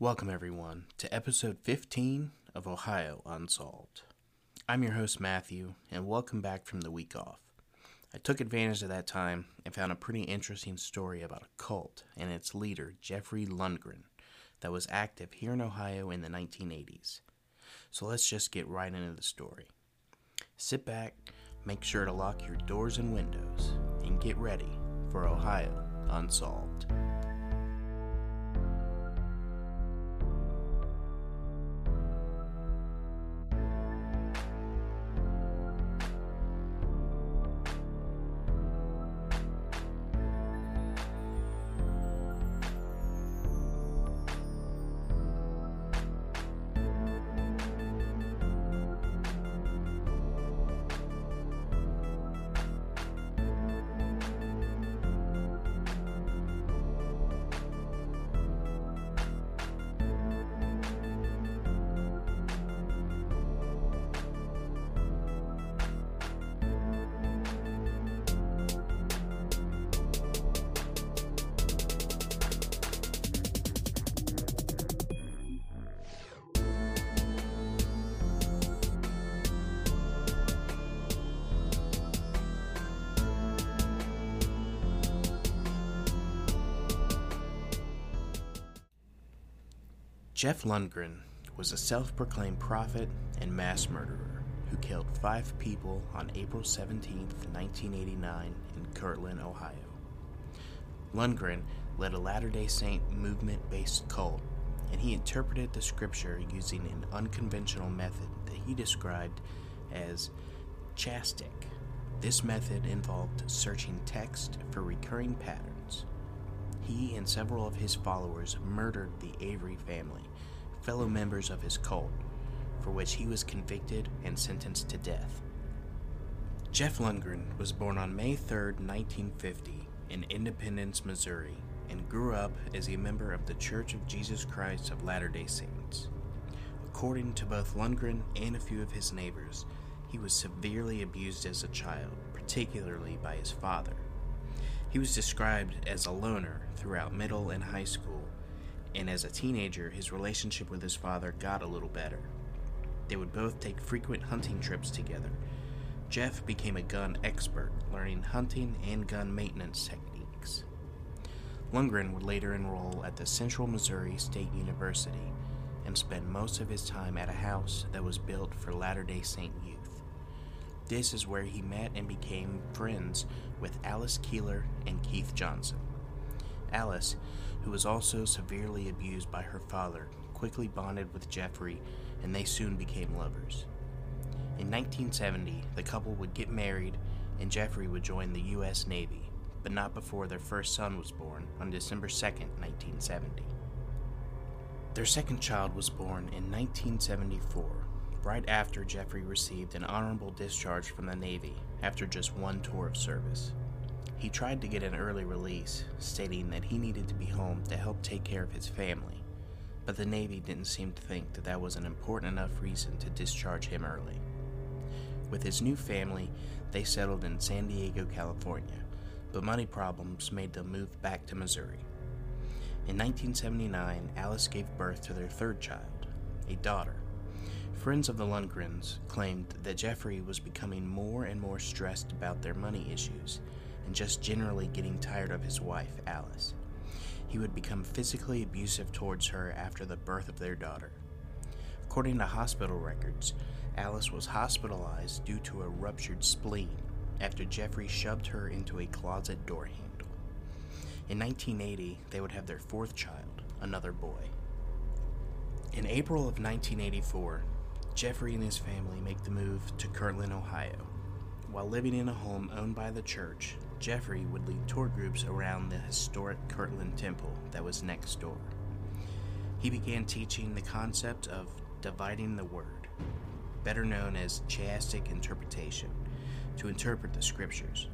Welcome, everyone, to episode 15 of Ohio Unsolved. I'm your host, Matthew, and welcome back from the week off. I took advantage of that time and found a pretty interesting story about a cult and its leader, Jeffrey Lundgren, that was active here in Ohio in the 1980s. So let's just get right into the story. Sit back, make sure to lock your doors and windows, and get ready for Ohio Unsolved. Jeff Lundgren was a self proclaimed prophet and mass murderer who killed five people on April 17, 1989, in Kirtland, Ohio. Lundgren led a Latter day Saint movement based cult, and he interpreted the scripture using an unconventional method that he described as chiastic. This method involved searching text for recurring patterns. He and several of his followers murdered the Avery family, fellow members of his cult, for which he was convicted and sentenced to death. Jeff Lundgren was born on May 3, 1950, in Independence, Missouri, and grew up as a member of the Church of Jesus Christ of Latter day Saints. According to both Lundgren and a few of his neighbors, he was severely abused as a child, particularly by his father. He was described as a loner throughout middle and high school, and as a teenager, his relationship with his father got a little better. They would both take frequent hunting trips together. Jeff became a gun expert, learning hunting and gun maintenance techniques. Lundgren would later enroll at the Central Missouri State University and spend most of his time at a house that was built for Latter day Saint youth. This is where he met and became friends with Alice Keeler and Keith Johnson. Alice, who was also severely abused by her father, quickly bonded with Jeffrey and they soon became lovers. In 1970, the couple would get married and Jeffrey would join the U.S. Navy, but not before their first son was born on December 2, 1970. Their second child was born in 1974, right after Jeffrey received an honorable discharge from the Navy after just one tour of service. He tried to get an early release, stating that he needed to be home to help take care of his family, but the Navy didn't seem to think that that was an important enough reason to discharge him early. With his new family, they settled in San Diego, California, but money problems made them move back to Missouri. In 1979, Alice gave birth to their third child, a daughter. Friends of the Lundgrens claimed that Jeffrey was becoming more and more stressed about their money issues and just generally getting tired of his wife, Alice. He would become physically abusive towards her after the birth of their daughter. According to hospital records, Alice was hospitalized due to a ruptured spleen after Jeffrey shoved her into a closet door handle. In 1980, they would have their fourth child, another boy. In April of 1984, Jeffrey and his family make the move to Kirtland, Ohio. While living in a home owned by the church, Jeffrey would lead tour groups around the historic Kirtland Temple that was next door. He began teaching the concept of dividing the word, better known as chiastic interpretation, to interpret the scriptures.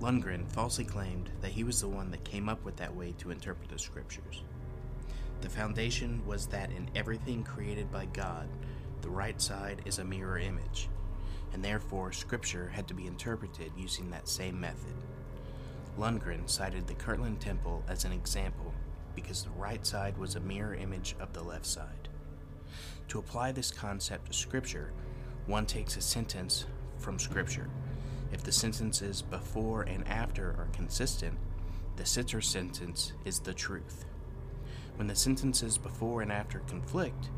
Lundgren falsely claimed that he was the one that came up with that way to interpret the scriptures. The foundation was that in everything created by God, the right side is a mirror image, and therefore Scripture had to be interpreted using that same method. Lundgren cited the Kirtland Temple as an example because the right side was a mirror image of the left side. To apply this concept to Scripture, one takes a sentence from Scripture. If the sentences before and after are consistent, the center sentence is the truth. When the sentences before and after conflict,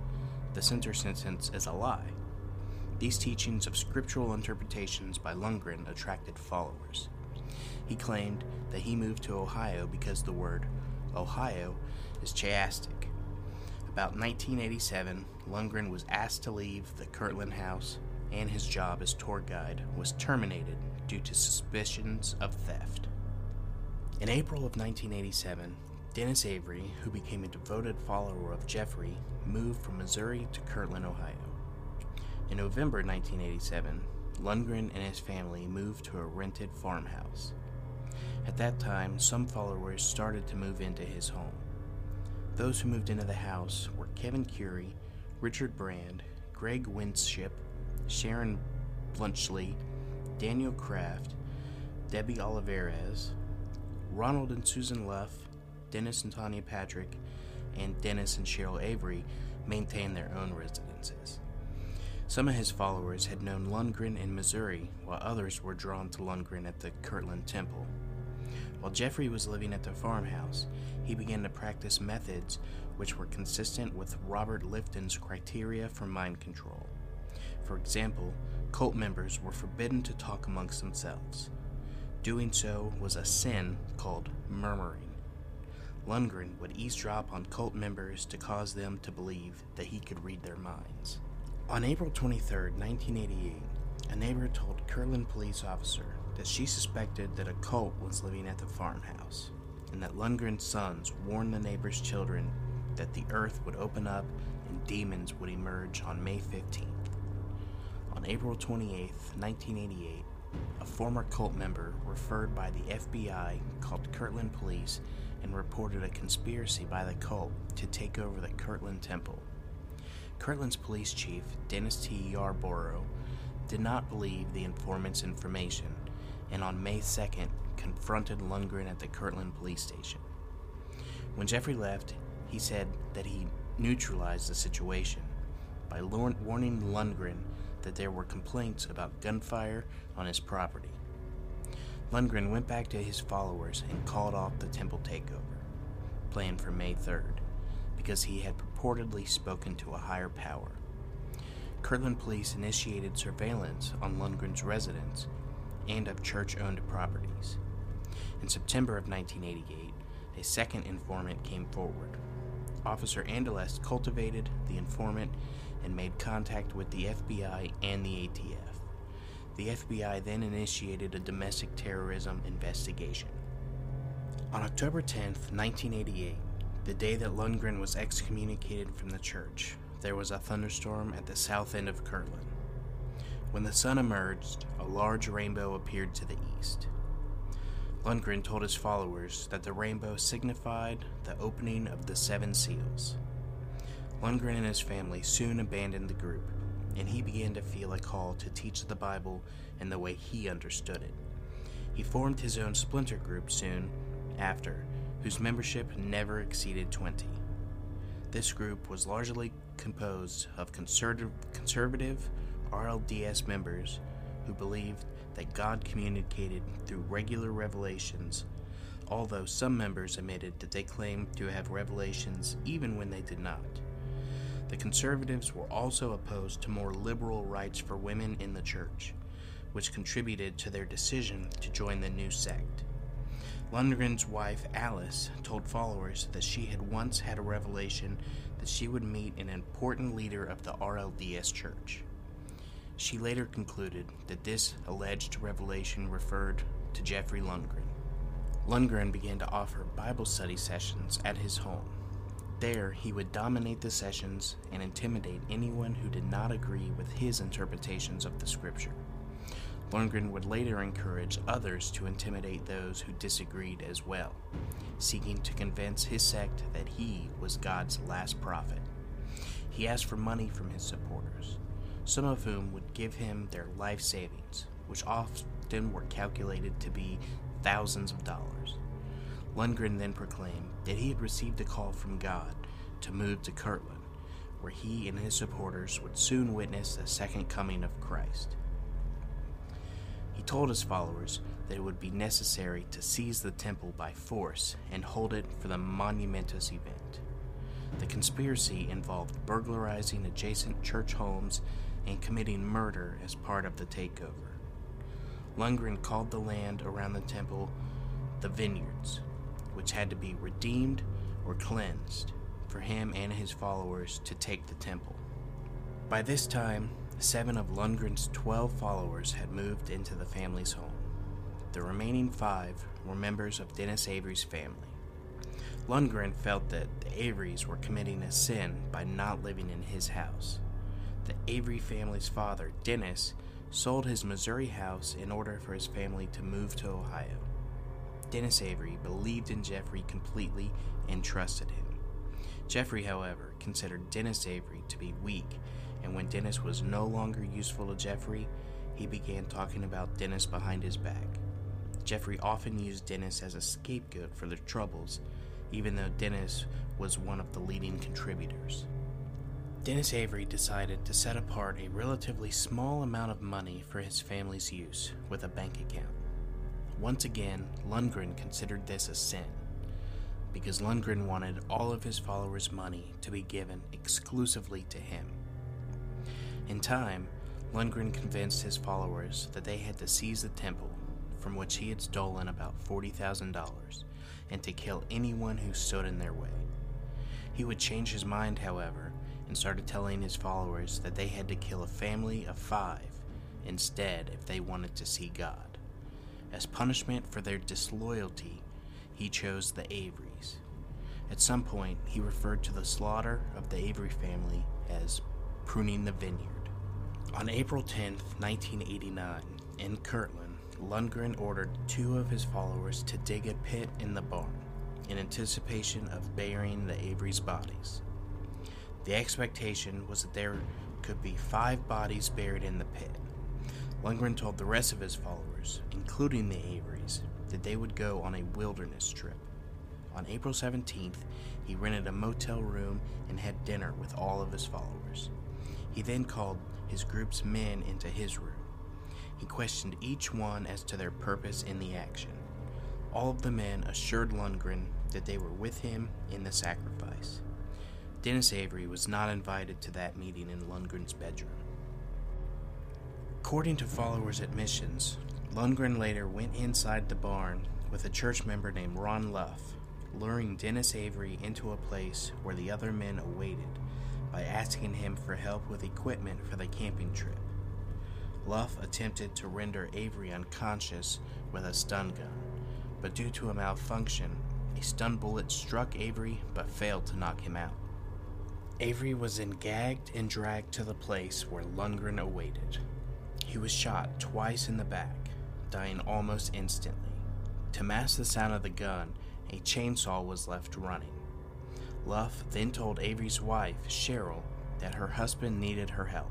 the center sentence is a lie. These teachings of scriptural interpretations by Lundgren attracted followers. He claimed that he moved to Ohio because the word Ohio is chiastic. About 1987, Lundgren was asked to leave the Kirtland house, and his job as tour guide was terminated due to suspicions of theft. In April of 1987, Dennis Avery, who became a devoted follower of Jeffrey, moved from Missouri to Kirtland, Ohio. In November 1987, Lundgren and his family moved to a rented farmhouse. At that time, some followers started to move into his home. Those who moved into the house were Kevin Currie, Richard Brand, Greg Winship, Sharon Bluntschli, Daniel Kraft, Debbie Olivarez, Ronald and Susan Luff, Dennis and Tanya Patrick, and Dennis and Cheryl Avery maintained their own residences. Some of his followers had known Lundgren in Missouri, while others were drawn to Lundgren at the Kirtland Temple. While Jeffrey was living at the farmhouse, he began to practice methods which were consistent with Robert Lifton's criteria for mind control. For example, cult members were forbidden to talk amongst themselves. Doing so was a sin called murmuring. Lundgren would eavesdrop on cult members to cause them to believe that he could read their minds. On April 23, 1988, a neighbor told Kirtland police officer that she suspected that a cult was living at the farmhouse, and that Lundgren's sons warned the neighbor's children that the earth would open up and demons would emerge on May 15th. On April 28, 1988, a former cult member referred by the FBI called Kirtland Police and reported a conspiracy by the cult to take over the Kirtland Temple. Kirtland's police chief, Dennis T. Yarborough, did not believe the informant's information and on May 2nd confronted Lundgren at the Kirtland police station. When Jeffrey left, he said that he neutralized the situation by warning Lundgren that there were complaints about gunfire on his property. Lundgren went back to his followers and called off the temple takeover, planned for May 3rd, because he had purportedly spoken to a higher power. Kirtland police initiated surveillance on Lundgren's residence and of church owned properties. In September of 1988, a second informant came forward. Officer Andolsek cultivated the informant and made contact with the FBI and the ATF. The FBI then initiated a domestic terrorism investigation. On October 10, 1988, the day that Lundgren was excommunicated from the church, there was a thunderstorm at the south end of Kirtland. When the sun emerged, a large rainbow appeared to the east. Lundgren told his followers that the rainbow signified the opening of the seven seals. Lundgren and his family soon abandoned the group, and he began to feel a call to teach the Bible in the way he understood it. He formed his own splinter group soon after, whose membership never exceeded 20. This group was largely composed of conservative, conservative RLDS members who believed that God communicated through regular revelations, although some members admitted that they claimed to have revelations even when they did not. The conservatives were also opposed to more liberal rights for women in the church, which contributed to their decision to join the new sect. Lundgren's wife, Alice, told followers that she had once had a revelation that she would meet an important leader of the RLDS church. She later concluded that this alleged revelation referred to Jeffrey Lundgren. Lundgren began to offer Bible study sessions at his home there, he would dominate the sessions and intimidate anyone who did not agree with his interpretations of the scripture. Lundgren would later encourage others to intimidate those who disagreed as well, seeking to convince his sect that he was God's last prophet. He asked for money from his supporters, some of whom would give him their life savings, which often were calculated to be thousands of dollars. Lundgren then proclaimed that he had received a call from God to move to Kirtland, where he and his supporters would soon witness the second coming of Christ. He told his followers that it would be necessary to seize the temple by force and hold it for the monumentous event. The conspiracy involved burglarizing adjacent church homes and committing murder as part of the takeover. Lundgren called the land around the temple the vineyards, which had to be redeemed or cleansed for him and his followers to take the temple. By this time, seven of Lundgren's 12 followers had moved into the family's home. The remaining five were members of Dennis Avery's family. Lundgren felt that the Averys were committing a sin by not living in his house. The Avery family's father, Dennis, sold his Missouri house in order for his family to move to Ohio. Dennis Avery believed in Jeffrey completely and trusted him. Jeffrey, however, considered Dennis Avery to be weak, and when Dennis was no longer useful to Jeffrey, he began talking about Dennis behind his back. Jeffrey often used Dennis as a scapegoat for their troubles, even though Dennis was one of the leading contributors. Dennis Avery decided to set apart a relatively small amount of money for his family's use with a bank account. Once again, Lundgren considered this a sin, because Lundgren wanted all of his followers' money to be given exclusively to him. In time, Lundgren convinced his followers that they had to seize the temple, from which he had stolen about $40,000, and to kill anyone who stood in their way. He would change his mind, however, and started telling his followers that they had to kill a family of five instead if they wanted to see God. As punishment for their disloyalty, he chose the Averys. At some point, he referred to the slaughter of the Avery family as pruning the vineyard. On April 10, 1989, in Kirtland, Lundgren ordered two of his followers to dig a pit in the barn in anticipation of burying the Avery's bodies. The expectation was that there could be five bodies buried in the pit. Lundgren told the rest of his followers, including the Averys, that they would go on a wilderness trip. On April 17th, he rented a motel room and had dinner with all of his followers. He then called his group's men into his room. He questioned each one as to their purpose in the action. All of the men assured Lundgren that they were with him in the sacrifice. Dennis Avery was not invited to that meeting in Lundgren's bedroom. According to followers' admissions, Lundgren later went inside the barn with a church member named Ron Luff, luring Dennis Avery into a place where the other men awaited by asking him for help with equipment for the camping trip. Luff attempted to render Avery unconscious with a stun gun, but due to a malfunction, a stun bullet struck Avery but failed to knock him out. Avery was then gagged and dragged to the place where Lundgren awaited. He was shot twice in the back, dying almost instantly. To mask the sound of the gun, a chainsaw was left running. Luff then told Avery's wife, Cheryl, that her husband needed her help.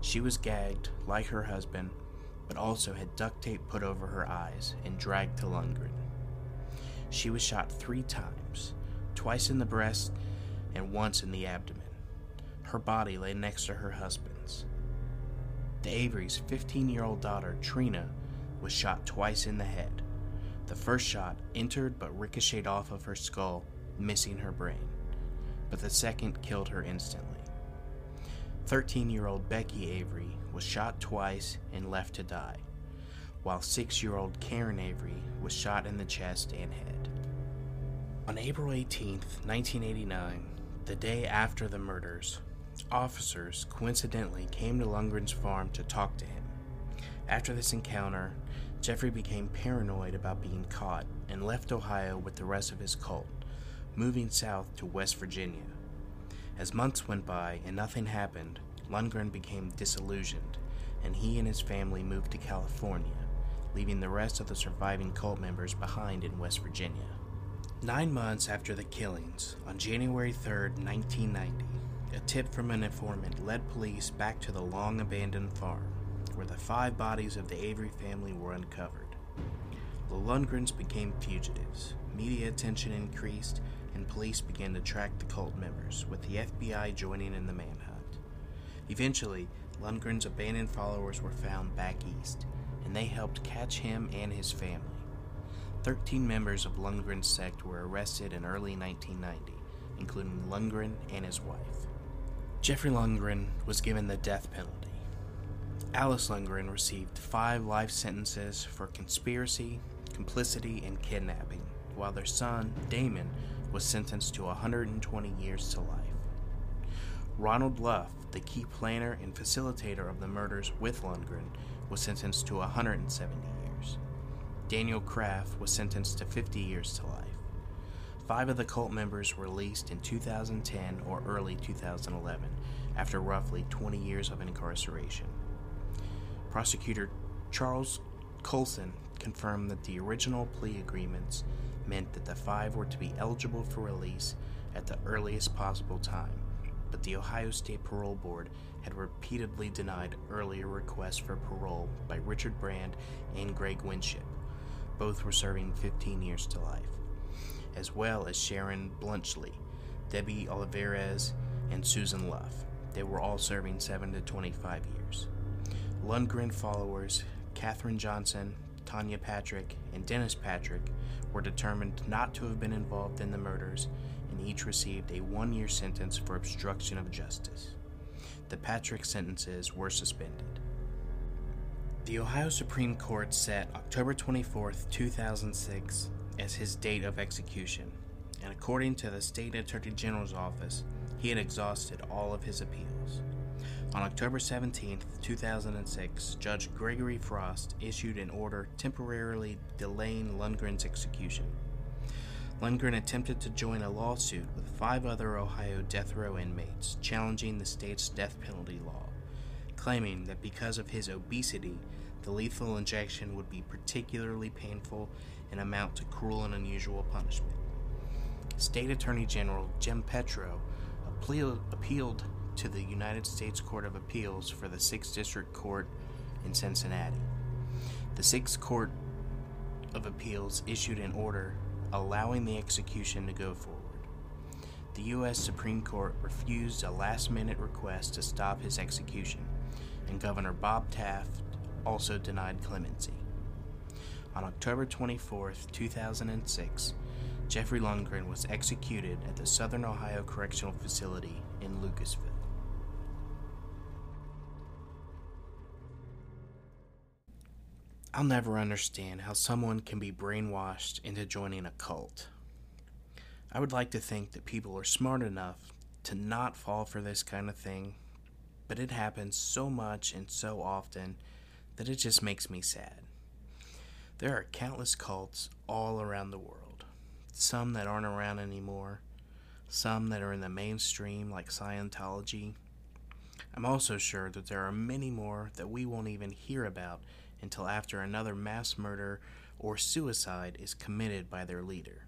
She was gagged, like her husband, but also had duct tape put over her eyes and dragged to Lundgren. She was shot three times, twice in the breast and once in the abdomen. Her body lay next to her husband's. The Avery's 15 year old daughter, Trina, was shot twice in the head. The first shot entered but ricocheted off of her skull, missing her brain, but the second killed her instantly. 13 year old Becky Avery was shot twice and left to die, while 6 year old Karen Avery was shot in the chest and head. On April 18, 1989, the day after the murders, officers coincidentally came to Lundgren's farm to talk to him. After this encounter, Jeffrey became paranoid about being caught and left Ohio with the rest of his cult, moving south to West Virginia. As months went by and nothing happened, Lundgren became disillusioned, and he and his family moved to California, leaving the rest of the surviving cult members behind in West Virginia. Nine months after the killings, on January 3, 1990, a tip from an informant led police back to the long abandoned farm, where the five bodies of the Avery family were uncovered. The Lundgrens became fugitives. Media attention increased, and police began to track the cult members, with the FBI joining in the manhunt. Eventually, Lundgren's abandoned followers were found back east, and they helped catch him and his family. Thirteen members of Lundgren's sect were arrested in early 1990, including Lundgren and his wife. Jeffrey Lundgren was given the death penalty. Alice Lundgren received five life sentences for conspiracy, complicity, and kidnapping, while their son, Damon, was sentenced to 120 years to life. Ronald Luff, the key planner and facilitator of the murders with Lundgren, was sentenced to 170 years. Daniel Kraft was sentenced to 50 years to life. Five of the cult members were released in 2010 or early 2011 after roughly 20 years of incarceration. Prosecutor Charles Coulson confirmed that the original plea agreements meant that the five were to be eligible for release at the earliest possible time, but the Ohio State Parole Board had repeatedly denied earlier requests for parole by Richard Brand and Greg Winship. Both were serving 15 years to life as well as Sharon Bluntschli, Debbie Olivarez, and Susan Luff. They were all serving 7 to 25 years. Lundgren followers Katherine Johnson, Tanya Patrick, and Dennis Patrick were determined not to have been involved in the murders and each received a one year sentence for obstruction of justice. The Patrick sentences were suspended. The Ohio Supreme Court set October 24, 2006 as his date of execution, and according to the State Attorney General's office, he had exhausted all of his appeals. On October 17, 2006, Judge Gregory Frost issued an order temporarily delaying Lundgren's execution. Lundgren attempted to join a lawsuit with five other Ohio death row inmates challenging the state's death penalty law, claiming that because of his obesity, the lethal injection would be particularly painful and amount to cruel and unusual punishment. State Attorney General Jim Petro appealed to the United States Court of Appeals for the 6th District Court in Cincinnati. The 6th Court of Appeals issued an order allowing the execution to go forward. The U.S. Supreme Court refused a last minute request to stop his execution, and Governor Bob Taft also denied clemency. On October 24, 2006, Jeffrey Lundgren was executed at the Southern Ohio Correctional Facility in Lucasville. I'll never understand how someone can be brainwashed into joining a cult. I would like to think that people are smart enough to not fall for this kind of thing, but it happens so much and so often that it just makes me sad. There are countless cults all around the world. Some that aren't around anymore, some that are in the mainstream, like Scientology. I'm also sure that there are many more that we won't even hear about until after another mass murder or suicide is committed by their leader.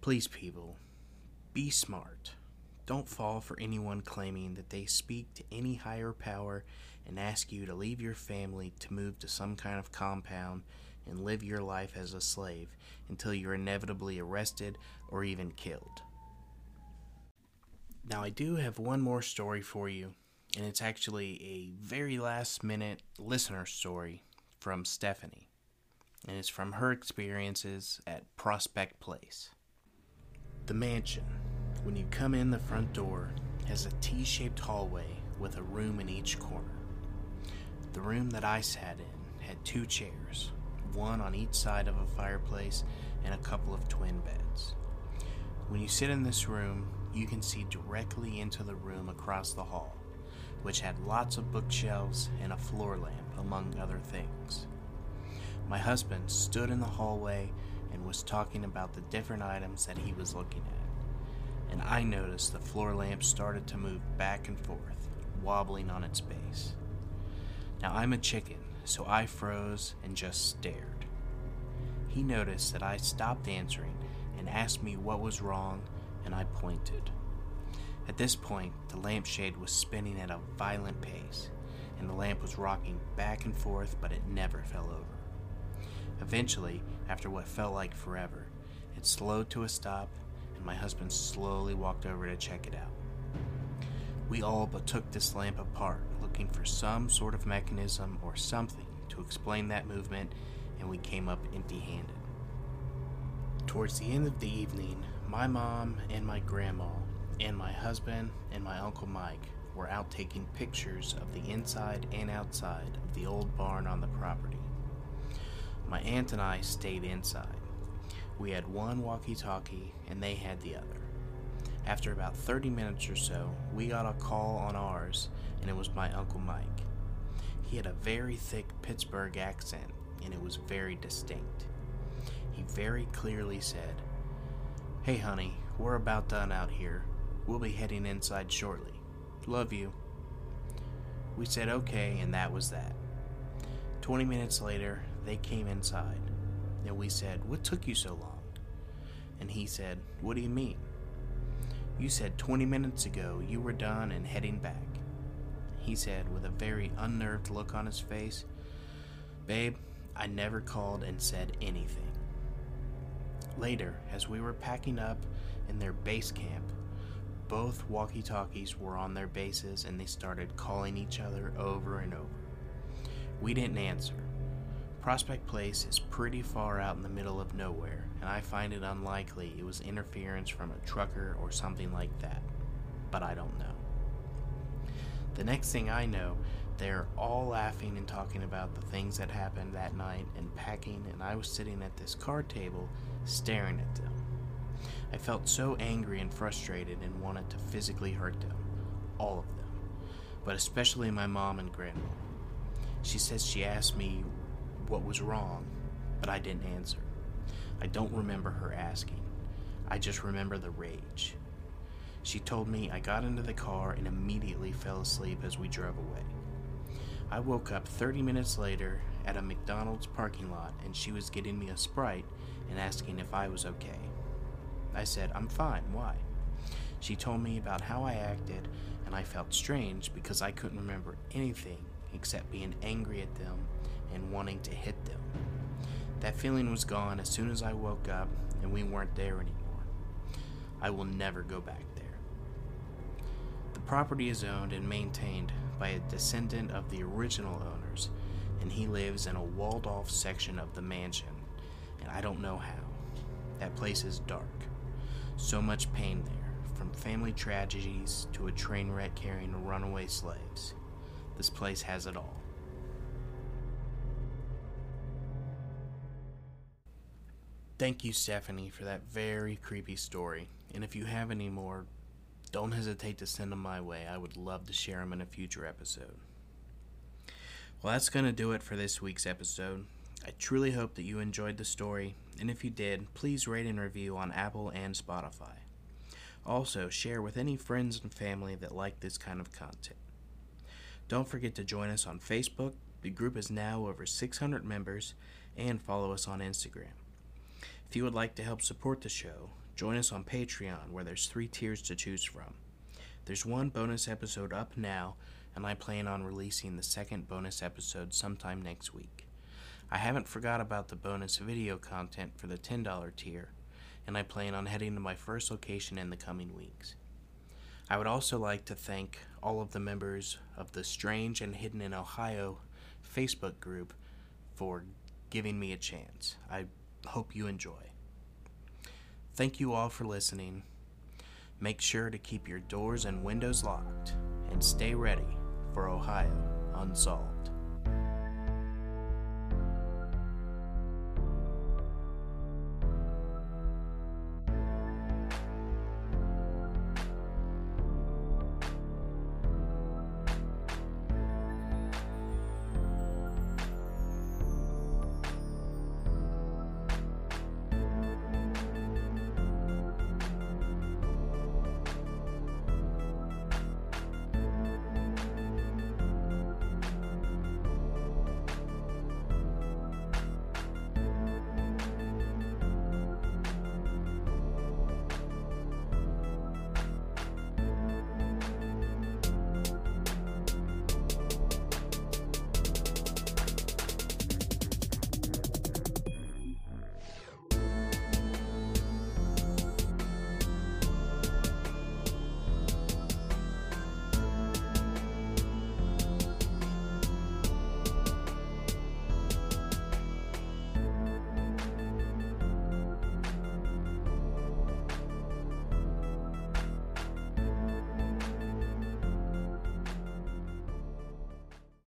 Please, people, be smart. Don't fall for anyone claiming that they speak to any higher power and ask you to leave your family to move to some kind of compound and live your life as a slave until you're inevitably arrested or even killed. Now, I do have one more story for you, and it's actually a very last minute listener story from Stephanie, and it's from her experiences at Prospect Place. The mansion, when you come in the front door, has a T shaped hallway with a room in each corner. The room that I sat in had two chairs, one on each side of a fireplace and a couple of twin beds. When you sit in this room, you can see directly into the room across the hall, which had lots of bookshelves and a floor lamp, among other things. My husband stood in the hallway and was talking about the different items that he was looking at, and I noticed the floor lamp started to move back and forth, wobbling on its base. Now I'm a chicken, so I froze and just stared. He noticed that I stopped answering and asked me what was wrong, and I pointed. At this point, the lampshade was spinning at a violent pace, and the lamp was rocking back and forth, but it never fell over. Eventually, after what felt like forever, it slowed to a stop, and my husband slowly walked over to check it out. We all but took this lamp apart, looking for some sort of mechanism or something to explain that movement, and we came up empty handed. Towards the end of the evening, my mom and my grandma, and my husband and my Uncle Mike were out taking pictures of the inside and outside of the old barn on the property. My aunt and I stayed inside. We had one walkie talkie, and they had the other. After about 30 minutes or so, we got a call on ours, and it was my Uncle Mike. He had a very thick Pittsburgh accent, and it was very distinct. He very clearly said, Hey, honey, we're about done out here. We'll be heading inside shortly. Love you. We said okay, and that was that. 20 minutes later, they came inside, and we said, What took you so long? And he said, What do you mean? You said 20 minutes ago you were done and heading back. He said, with a very unnerved look on his face, Babe, I never called and said anything. Later, as we were packing up in their base camp, both walkie talkies were on their bases and they started calling each other over and over. We didn't answer. Prospect Place is pretty far out in the middle of nowhere, and I find it unlikely it was interference from a trucker or something like that. But I don't know. The next thing I know, they're all laughing and talking about the things that happened that night and packing, and I was sitting at this card table staring at them. I felt so angry and frustrated and wanted to physically hurt them. All of them. But especially my mom and grandma. She says she asked me what was wrong, but I didn't answer. I don't remember her asking. I just remember the rage. She told me I got into the car and immediately fell asleep as we drove away. I woke up 30 minutes later at a McDonald's parking lot and she was getting me a Sprite and asking if I was okay. I said, I'm fine, why? She told me about how I acted, and I felt strange because I couldn't remember anything except being angry at them and wanting to hit them. That feeling was gone as soon as I woke up and we weren't there anymore. I will never go back there. The property is owned and maintained by a descendant of the original owners, and he lives in a walled off section of the mansion, and I don't know how. That place is dark. So much pain there, from family tragedies to a train wreck carrying runaway slaves. This place has it all. Thank you, Stephanie, for that very creepy story. And if you have any more, don't hesitate to send them my way. I would love to share them in a future episode. Well, that's going to do it for this week's episode. I truly hope that you enjoyed the story, and if you did, please rate and review on Apple and Spotify. Also, share with any friends and family that like this kind of content. Don't forget to join us on Facebook. The group is now over 600 members, and follow us on Instagram. If you would like to help support the show, join us on Patreon, where there's three tiers to choose from. There's one bonus episode up now, and I plan on releasing the second bonus episode sometime next week. I haven't forgot about the bonus video content for the $10 tier, and I plan on heading to my first location in the coming weeks. I would also like to thank all of the members of the Strange and Hidden in Ohio Facebook group for giving me a chance. I hope you enjoy. Thank you all for listening. Make sure to keep your doors and windows locked and stay ready for Ohio Unsolved.